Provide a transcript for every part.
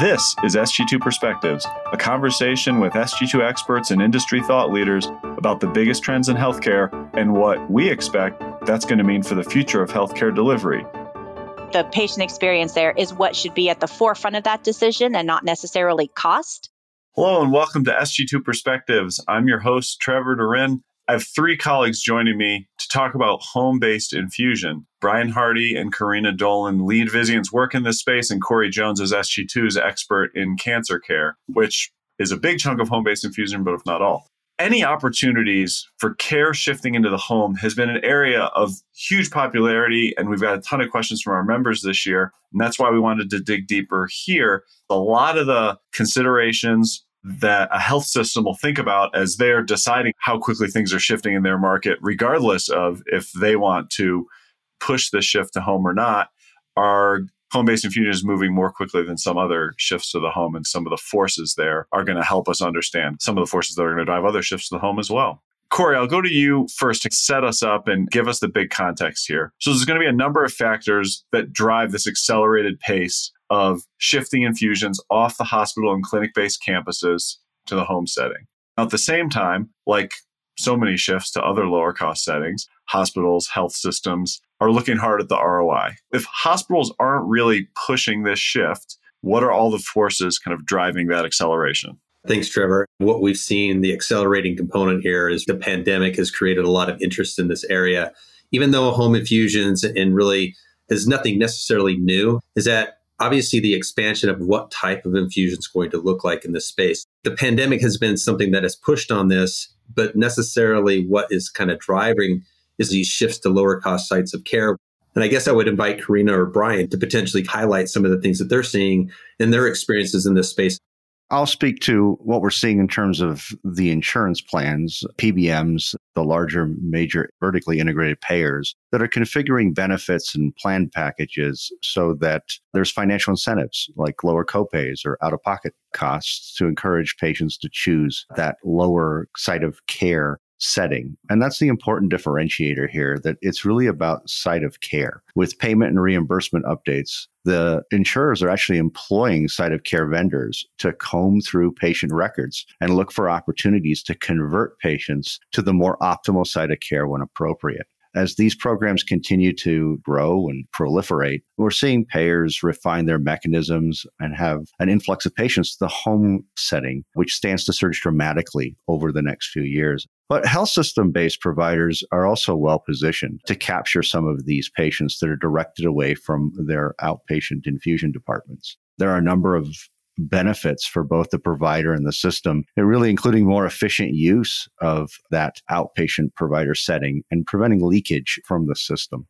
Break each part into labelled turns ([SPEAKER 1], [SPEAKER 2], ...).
[SPEAKER 1] This is SG2 Perspectives, a conversation with SG2 experts and industry thought leaders about the biggest trends in healthcare and what we expect that's going to mean for the future of healthcare delivery.
[SPEAKER 2] The patient experience there is what should be at the forefront of that decision and not necessarily cost.
[SPEAKER 1] Hello and welcome to SG2 Perspectives. I'm your host, Trevor Durin. I have three colleagues joining me to talk about home based infusion. Brian Hardy and Karina Dolan lead Vizient's work in this space, and Corey Jones is SG2's expert in cancer care, which is a big chunk of home based infusion, but if not all. Any opportunities for care shifting into the home has been an area of huge popularity, and we've got a ton of questions from our members this year. And that's why we wanted to dig deeper here. A lot of the considerations, that a health system will think about as they're deciding how quickly things are shifting in their market, regardless of if they want to push the shift to home or not, are home based infusion is moving more quickly than some other shifts to the home. And some of the forces there are going to help us understand some of the forces that are going to drive other shifts to the home as well. Corey, I'll go to you first to set us up and give us the big context here. So, there's going to be a number of factors that drive this accelerated pace of shifting infusions off the hospital and clinic based campuses to the home setting. Now, at the same time, like so many shifts to other lower cost settings, hospitals, health systems are looking hard at the ROI. If hospitals aren't really pushing this shift, what are all the forces kind of driving that acceleration?
[SPEAKER 3] Thanks, Trevor. What we've seen, the accelerating component here is the pandemic has created a lot of interest in this area. Even though home infusions and really is nothing necessarily new, is that obviously the expansion of what type of infusion is going to look like in this space. The pandemic has been something that has pushed on this, but necessarily what is kind of driving is these shifts to lower cost sites of care. And I guess I would invite Karina or Brian to potentially highlight some of the things that they're seeing in their experiences in this space.
[SPEAKER 4] I'll speak to what we're seeing in terms of the insurance plans, PBMs, the larger major vertically integrated payers that are configuring benefits and plan packages so that there's financial incentives like lower copays or out of pocket costs to encourage patients to choose that lower site of care setting. And that's the important differentiator here that it's really about site of care. With payment and reimbursement updates, the insurers are actually employing site of care vendors to comb through patient records and look for opportunities to convert patients to the more optimal site of care when appropriate. As these programs continue to grow and proliferate, we're seeing payers refine their mechanisms and have an influx of patients to the home setting, which stands to surge dramatically over the next few years. But health system based providers are also well positioned to capture some of these patients that are directed away from their outpatient infusion departments. There are a number of benefits for both the provider and the system, and really including more efficient use of that outpatient provider setting and preventing leakage from the system.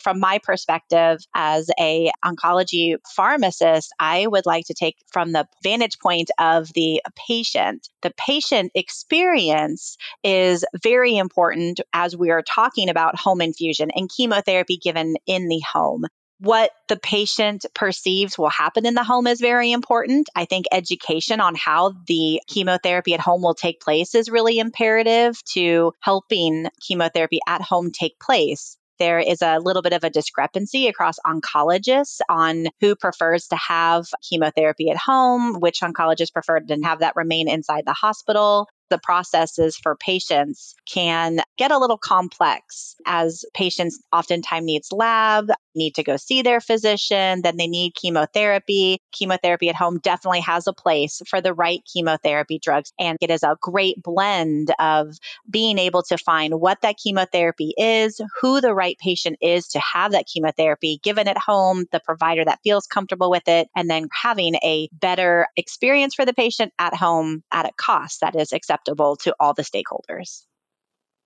[SPEAKER 2] From my perspective as a oncology pharmacist i would like to take from the vantage point of the patient. The patient experience is very important as we are talking about home infusion and chemotherapy given in the home what the patient perceives will happen in the home is very important. I think education on how the chemotherapy at home will take place is really imperative to helping chemotherapy at home take place there is a little bit of a discrepancy across oncologists on who prefers to have chemotherapy at home, which oncologists prefer to have that remain inside the hospital the processes for patients can get a little complex as patients oftentimes needs lab need to go see their physician then they need chemotherapy chemotherapy at home definitely has a place for the right chemotherapy drugs and it is a great blend of being able to find what that chemotherapy is who the right patient is to have that chemotherapy given at home the provider that feels comfortable with it and then having a better experience for the patient at home at a cost that is acceptable to all the stakeholders.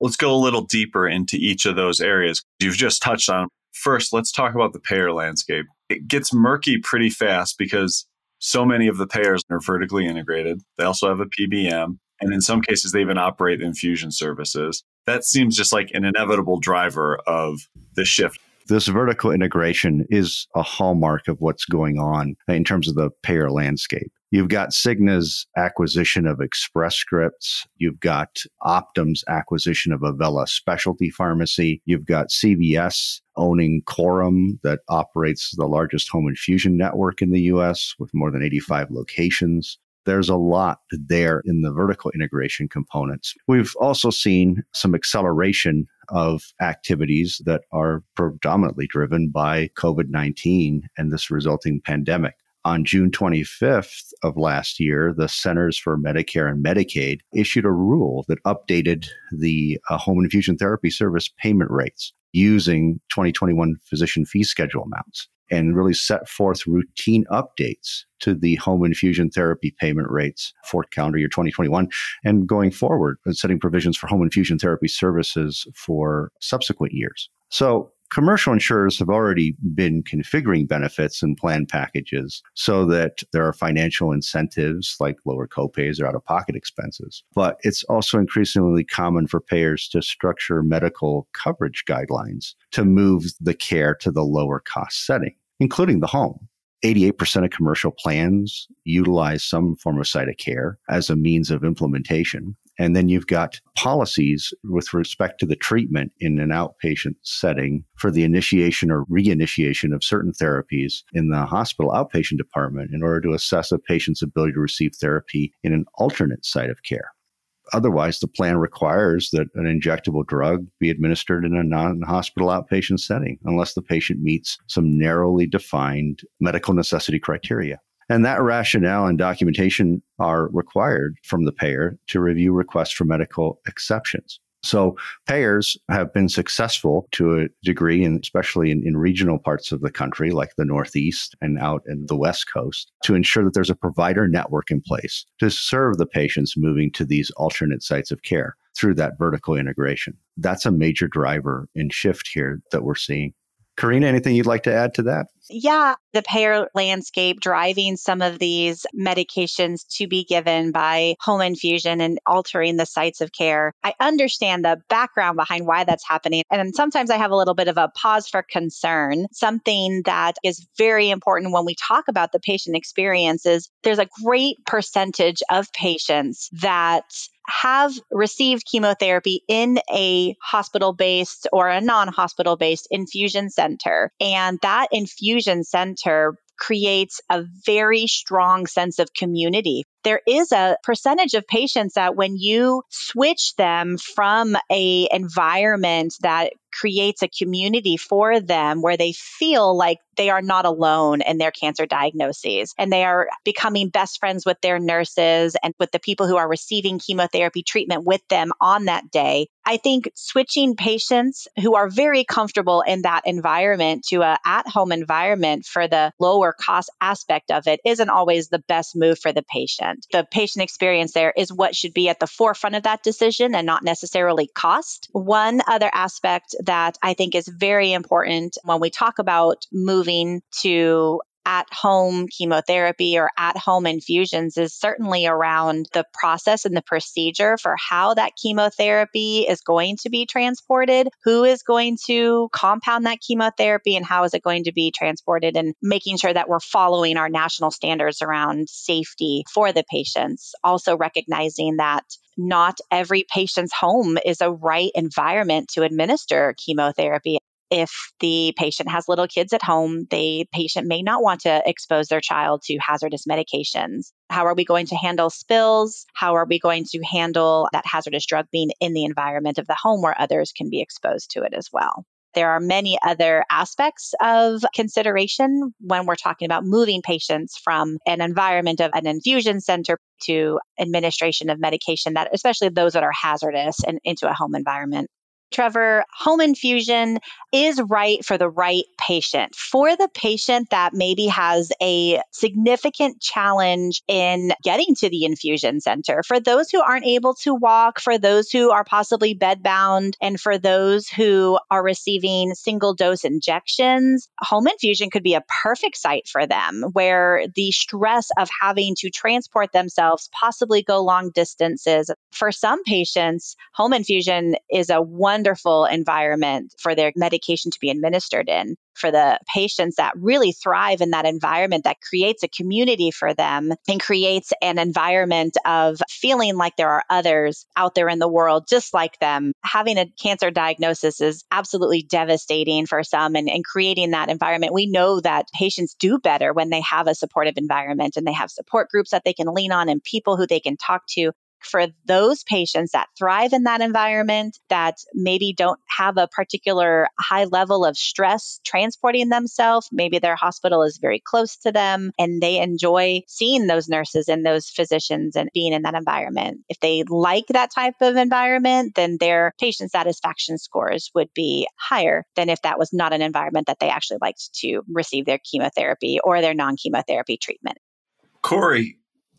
[SPEAKER 1] Let's go a little deeper into each of those areas you've just touched on. First, let's talk about the payer landscape. It gets murky pretty fast because so many of the payers are vertically integrated. They also have a PBM, and in some cases, they even operate infusion services. That seems just like an inevitable driver of the shift.
[SPEAKER 4] This vertical integration is a hallmark of what's going on in terms of the payer landscape You've got Cigna's acquisition of Express Scripts. You've got Optum's acquisition of Avella Specialty Pharmacy. You've got CVS owning Coram that operates the largest home infusion network in the US with more than 85 locations. There's a lot there in the vertical integration components. We've also seen some acceleration of activities that are predominantly driven by COVID 19 and this resulting pandemic on June 25th of last year, the Centers for Medicare and Medicaid issued a rule that updated the uh, home infusion therapy service payment rates using 2021 physician fee schedule amounts and really set forth routine updates to the home infusion therapy payment rates for calendar year 2021 and going forward, and setting provisions for home infusion therapy services for subsequent years. So commercial insurers have already been configuring benefits and plan packages so that there are financial incentives like lower copays or out of pocket expenses. But it's also increasingly common for payers to structure medical coverage guidelines to move the care to the lower cost setting, including the home. 88% of commercial plans utilize some form of site of care as a means of implementation. And then you've got policies with respect to the treatment in an outpatient setting for the initiation or reinitiation of certain therapies in the hospital outpatient department in order to assess a patient's ability to receive therapy in an alternate site of care. Otherwise, the plan requires that an injectable drug be administered in a non hospital outpatient setting unless the patient meets some narrowly defined medical necessity criteria. And that rationale and documentation are required from the payer to review requests for medical exceptions. So payers have been successful to a degree, and especially in, in, regional parts of the country, like the Northeast and out in the West Coast, to ensure that there's a provider network in place to serve the patients moving to these alternate sites of care through that vertical integration. That's a major driver and shift here that we're seeing. Karina, anything you'd like to add to that?
[SPEAKER 2] Yeah, the payer landscape driving some of these medications to be given by home infusion and altering the sites of care. I understand the background behind why that's happening. And sometimes I have a little bit of a pause for concern. Something that is very important when we talk about the patient experience is there's a great percentage of patients that have received chemotherapy in a hospital based or a non hospital based infusion center. And that infusion center creates a very strong sense of community. There is a percentage of patients that when you switch them from a environment that creates a community for them where they feel like they are not alone in their cancer diagnoses and they are becoming best friends with their nurses and with the people who are receiving chemotherapy treatment with them on that day. I think switching patients who are very comfortable in that environment to a at-home environment for the lower cost aspect of it isn't always the best move for the patient. The patient experience there is what should be at the forefront of that decision and not necessarily cost. One other aspect that I think is very important when we talk about moving to at home chemotherapy or at home infusions is certainly around the process and the procedure for how that chemotherapy is going to be transported, who is going to compound that chemotherapy, and how is it going to be transported, and making sure that we're following our national standards around safety for the patients. Also, recognizing that not every patient's home is a right environment to administer chemotherapy if the patient has little kids at home, the patient may not want to expose their child to hazardous medications. How are we going to handle spills? How are we going to handle that hazardous drug being in the environment of the home where others can be exposed to it as well? There are many other aspects of consideration when we're talking about moving patients from an environment of an infusion center to administration of medication that especially those that are hazardous and into a home environment. Trevor, home infusion is right for the right patient. For the patient that maybe has a significant challenge in getting to the infusion center, for those who aren't able to walk, for those who are possibly bedbound, and for those who are receiving single dose injections, home infusion could be a perfect site for them where the stress of having to transport themselves, possibly go long distances. For some patients, home infusion is a one wonderful environment for their medication to be administered in. for the patients that really thrive in that environment that creates a community for them and creates an environment of feeling like there are others out there in the world just like them. Having a cancer diagnosis is absolutely devastating for some and, and creating that environment. We know that patients do better when they have a supportive environment and they have support groups that they can lean on and people who they can talk to for those patients that thrive in that environment that maybe don't have a particular high level of stress transporting themselves. Maybe their hospital is very close to them and they enjoy seeing those nurses and those physicians and being in that environment. If they like that type of environment, then their patient satisfaction scores would be higher than if that was not an environment that they actually liked to receive their chemotherapy or their non chemotherapy treatment.
[SPEAKER 1] Corey,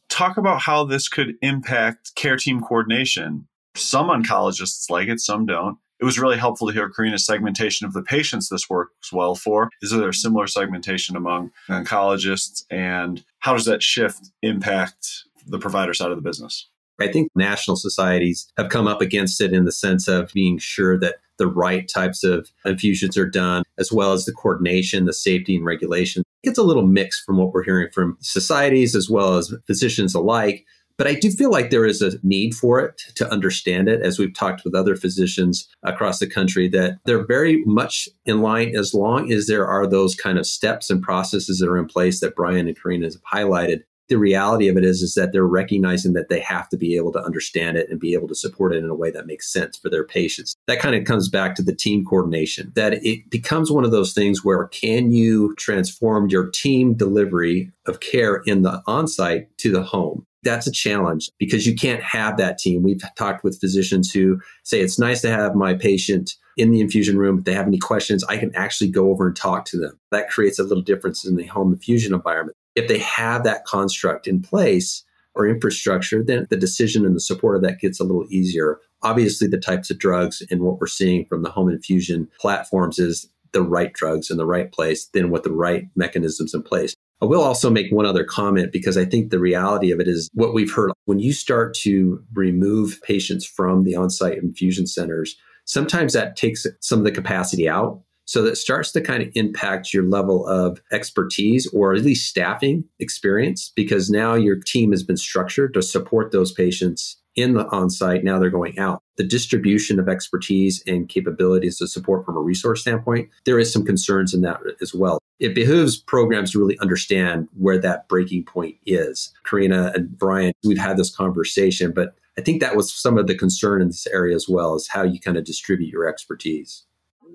[SPEAKER 1] talk about how this could impact care team coordination. Some oncologists like it, some don't. It was really helpful to hear Karina's segmentation of the patients this works well for. Is there a similar segmentation among oncologists? And how does that shift impact the provider side of the business?
[SPEAKER 3] I think national societies have come up against it in the sense of being sure that the right types of infusions are done, as well as the coordination, the safety and regulation. It's a little mixed from what we're hearing from societies as well as physicians alike. But I do feel like there is a need for it to understand it, as we've talked with other physicians across the country, that they're very much in line as long as there are those kind of steps and processes that are in place that Brian and Karina have highlighted the reality of it is is that they're recognizing that they have to be able to understand it and be able to support it in a way that makes sense for their patients that kind of comes back to the team coordination that it becomes one of those things where can you transform your team delivery of care in the on-site to the home that's a challenge because you can't have that team we've talked with physicians who say it's nice to have my patient in the infusion room. If they have any questions, I can actually go over and talk to them. That creates a little difference in the home infusion environment if they have that construct in place or infrastructure, then the decision and the support of that gets a little easier. Obviously, the types of drugs and what we're seeing from the home infusion platforms is the right drugs in the right place, then with the right mechanisms in place. I will also make one other comment because I think the reality of it is what we've heard when you start to remove patients from the on site infusion centers, sometimes that takes some of the capacity out so that starts to kind of impact your level of expertise or at least staffing experience because now your team has been structured to support those patients in the on-site. Now they're going out. The distribution of expertise and capabilities to support from a resource standpoint, there is some concerns in that as well. It behooves programs to really understand where that breaking point is. Karina and Brian, we've had this conversation, but I think that was some of the concern in this area as well, is how you kind of distribute your expertise.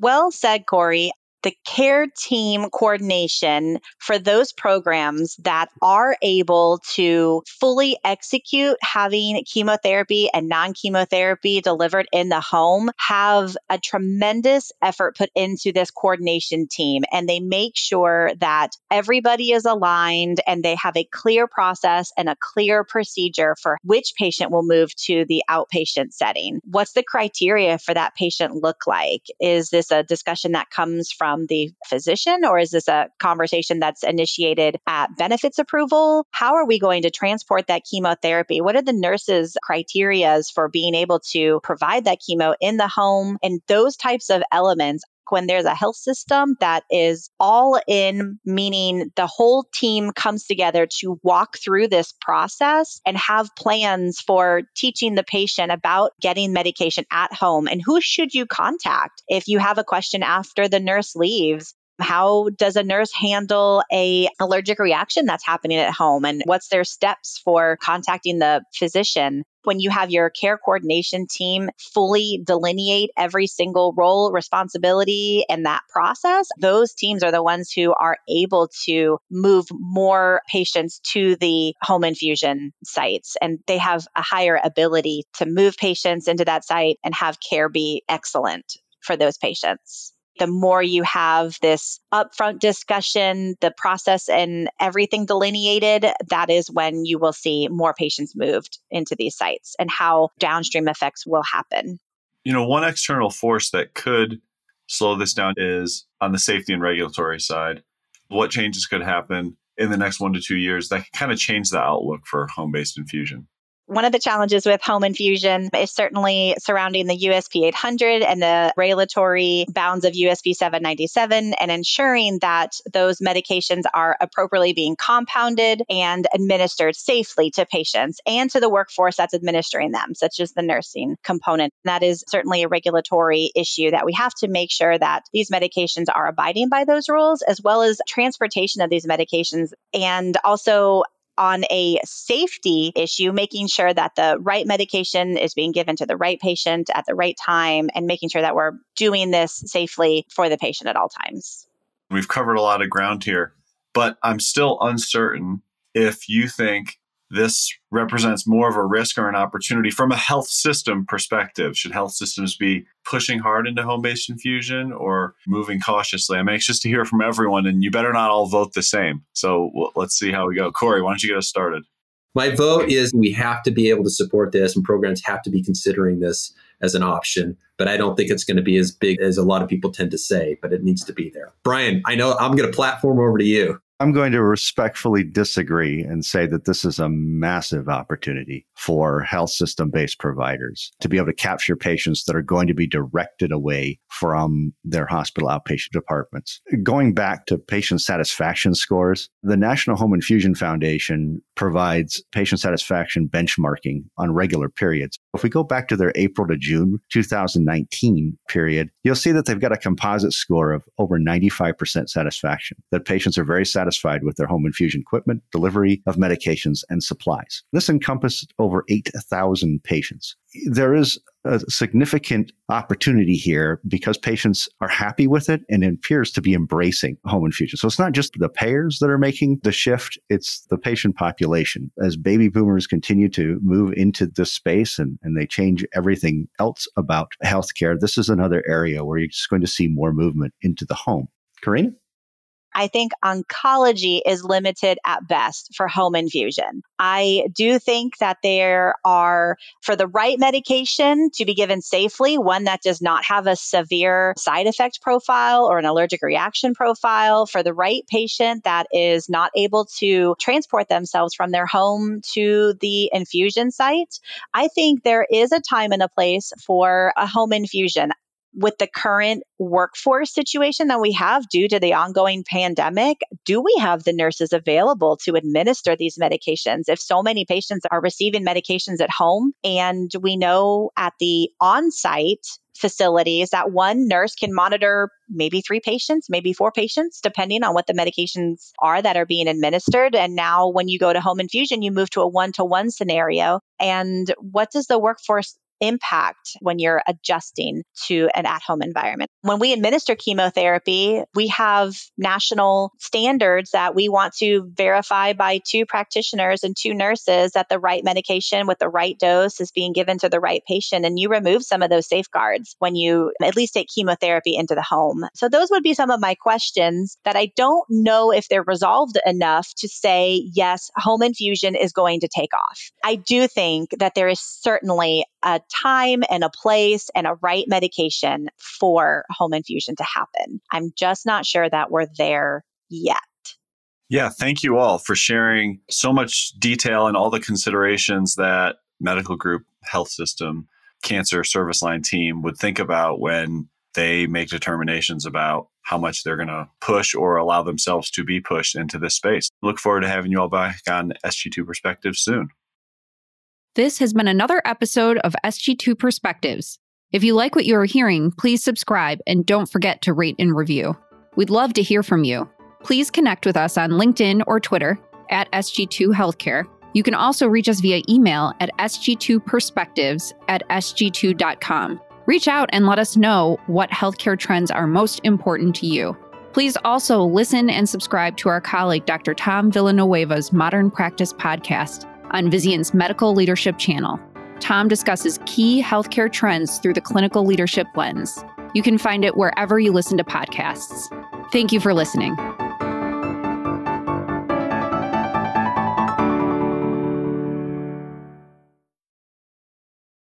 [SPEAKER 2] Well said, Corey the care team coordination for those programs that are able to fully execute having chemotherapy and non chemotherapy delivered in the home have a tremendous effort put into this coordination team. And they make sure that everybody is aligned and they have a clear process and a clear procedure for which patient will move to the outpatient setting. What's the criteria for that patient look like? Is this a discussion that comes from from the physician, or is this a conversation that's initiated at benefits approval? How are we going to transport that chemotherapy? What are the nurses' criterias for being able to provide that chemo in the home? And those types of elements when there's a health system that is all in, meaning the whole team comes together to walk through this process and have plans for teaching the patient about getting medication at home. And who should you contact if you have a question after the nurse leaves how does a nurse handle a allergic reaction that's happening at home? And what's their steps for contacting the physician? When you have your care coordination team fully delineate every single role, responsibility, and that process, those teams are the ones who are able to move more patients to the home infusion sites. And they have a higher ability to move patients into that site and have care be excellent for those patients the more you have this upfront discussion, the process and everything delineated, that is when you will see more patients moved into these sites and how downstream effects will happen.
[SPEAKER 1] You know, one external force that could slow this down is on the safety and regulatory side. What changes could happen in the next one to two years that could kind of change the outlook for home based infusion?
[SPEAKER 2] One of the challenges with home infusion is certainly surrounding the USP 800 and the regulatory bounds of USP 797 and ensuring that those medications are appropriately being compounded and administered safely to patients and to the workforce that's administering them, such as the nursing component. That is certainly a regulatory issue that we have to make sure that these medications are abiding by those rules, as well as transportation of these medications and also on a safety issue, making sure that the right medication is being given to the right patient at the right time and making sure that we're doing this safely for the patient at all times.
[SPEAKER 1] We've covered a lot of ground here, but I'm still uncertain if you think this represents more of a risk or an opportunity from a health system perspective. Should health systems be pushing hard into home based infusion or moving cautiously? I'm anxious to hear from everyone, and you better not all vote the same. So let's see how we go. Corey, why don't you get us started?
[SPEAKER 3] My vote is we have to be able to support this, and programs have to be considering this as an option. But I don't think it's going to be as big as a lot of people tend to say, but it needs to be there. Brian, I know I'm going to platform over to you.
[SPEAKER 4] I'm going to respectfully disagree and say that this is a massive opportunity for health system based providers to be able to capture patients that are going to be directed away from their hospital outpatient departments. Going back to patient satisfaction scores, the National Home Infusion Foundation provides patient satisfaction benchmarking on regular periods. If we go back to their April to June 2019 period, you'll see that they've got a composite score of over 95% satisfaction, that patients are very satisfied with their home infusion equipment, delivery of medications, and supplies. This encompassed over 8,000 patients. There is a significant opportunity here because patients are happy with it and it appears to be embracing home infusion. So it's not just the payers that are making the shift, it's the patient population. As baby boomers continue to move into this space and, and they change everything else about healthcare, this is another area where you're just going to see more movement into the home. Karina?
[SPEAKER 2] I think oncology is limited at best for home infusion. I do think that there are, for the right medication to be given safely, one that does not have a severe side effect profile or an allergic reaction profile, for the right patient that is not able to transport themselves from their home to the infusion site, I think there is a time and a place for a home infusion with the current workforce situation that we have due to the ongoing pandemic, do we have the nurses available to administer these medications? If so many patients are receiving medications at home, and we know at the on site facilities that one nurse can monitor maybe three patients, maybe four patients, depending on what the medications are that are being administered. And now, when you go to home infusion, you move to a one to one scenario. And what does the workforce impact when you're adjusting to an at home environment. When we administer chemotherapy, we have national standards that we want to verify by two practitioners and two nurses that the right medication with the right dose is being given to the right patient. And you remove some of those safeguards when you at least take chemotherapy into the home. So, those would be some of my questions that I don't know if they're resolved enough to say, yes, home infusion is going to take off. I do think that there is certainly a time and a place and a right medication for home infusion to happen. I'm just not sure that we're there yet.
[SPEAKER 1] Yeah, thank you all for sharing so much detail and all the considerations that medical group, health system, cancer service line team would think about when they make determinations about how much they're going to push or allow themselves to be pushed into this space. Look forward to having you all back on SG2 Perspective soon.
[SPEAKER 5] This has been another episode of SG2 Perspectives. If you like what you are hearing, please subscribe and don't forget to rate and review. We'd love to hear from you. Please connect with us on LinkedIn or Twitter at SG2 Healthcare. You can also reach us via email at sg2perspectives at sg2.com. Reach out and let us know what healthcare trends are most important to you. Please also listen and subscribe to our colleague Dr. Tom Villanueva's Modern Practice podcast on Vizient's Medical Leadership channel. Tom discusses key healthcare trends through the clinical leadership lens. You can find it wherever you listen to podcasts. Thank you for listening.